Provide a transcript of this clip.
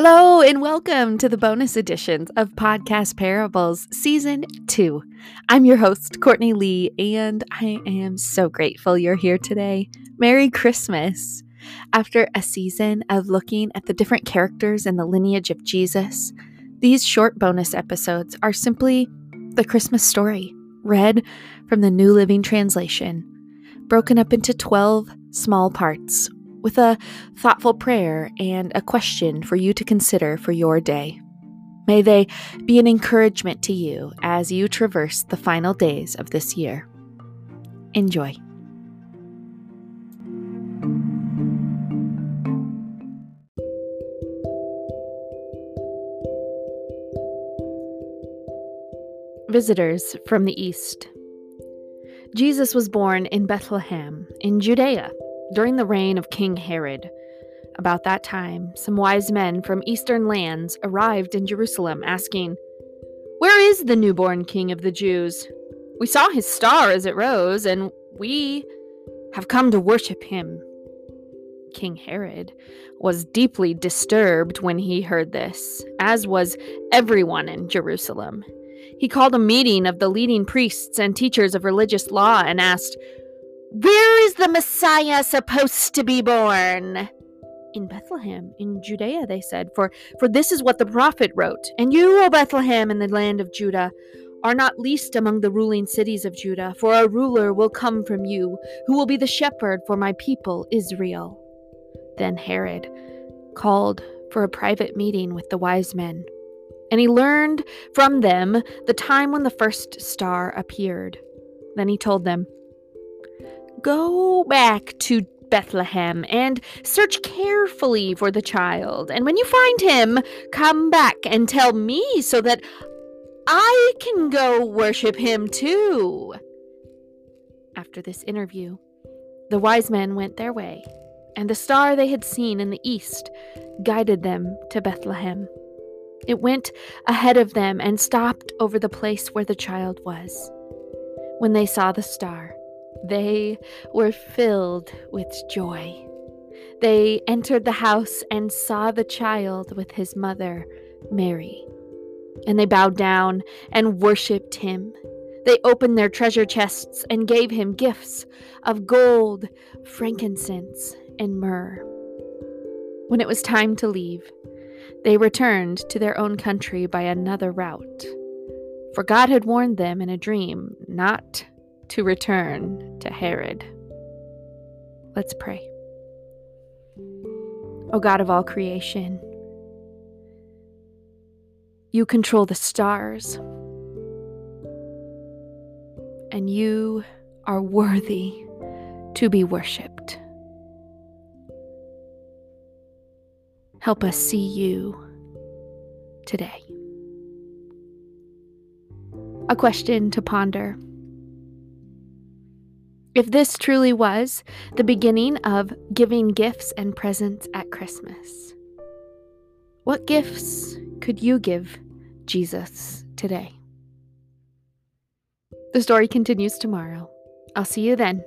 Hello, and welcome to the bonus editions of Podcast Parables Season 2. I'm your host, Courtney Lee, and I am so grateful you're here today. Merry Christmas! After a season of looking at the different characters in the lineage of Jesus, these short bonus episodes are simply the Christmas story, read from the New Living Translation, broken up into 12 small parts with a thoughtful prayer and a question for you to consider for your day. May they be an encouragement to you as you traverse the final days of this year. Enjoy. Visitors from the East. Jesus was born in Bethlehem, in Judea during the reign of King Herod. About that time, some wise men from eastern lands arrived in Jerusalem asking, Where is the newborn king of the Jews? We saw his star as it rose, and we have come to worship him. King Herod was deeply disturbed when he heard this, as was everyone in Jerusalem. He called a meeting of the leading priests and teachers of religious law and asked, where is the Messiah supposed to be born? In Bethlehem, in Judea, they said, for, for this is what the prophet wrote. And you, O Bethlehem, in the land of Judah, are not least among the ruling cities of Judah, for a ruler will come from you, who will be the shepherd for my people Israel. Then Herod called for a private meeting with the wise men, and he learned from them the time when the first star appeared. Then he told them, Go back to Bethlehem and search carefully for the child. And when you find him, come back and tell me so that I can go worship him too. After this interview, the wise men went their way, and the star they had seen in the east guided them to Bethlehem. It went ahead of them and stopped over the place where the child was. When they saw the star, they were filled with joy. They entered the house and saw the child with his mother, Mary. And they bowed down and worshipped him. They opened their treasure chests and gave him gifts of gold, frankincense, and myrrh. When it was time to leave, they returned to their own country by another route. For God had warned them in a dream not to return to Herod. Let's pray. O God of all creation, you control the stars, and you are worthy to be worshiped. Help us see you today. A question to ponder. If this truly was the beginning of giving gifts and presents at Christmas, what gifts could you give Jesus today? The story continues tomorrow. I'll see you then.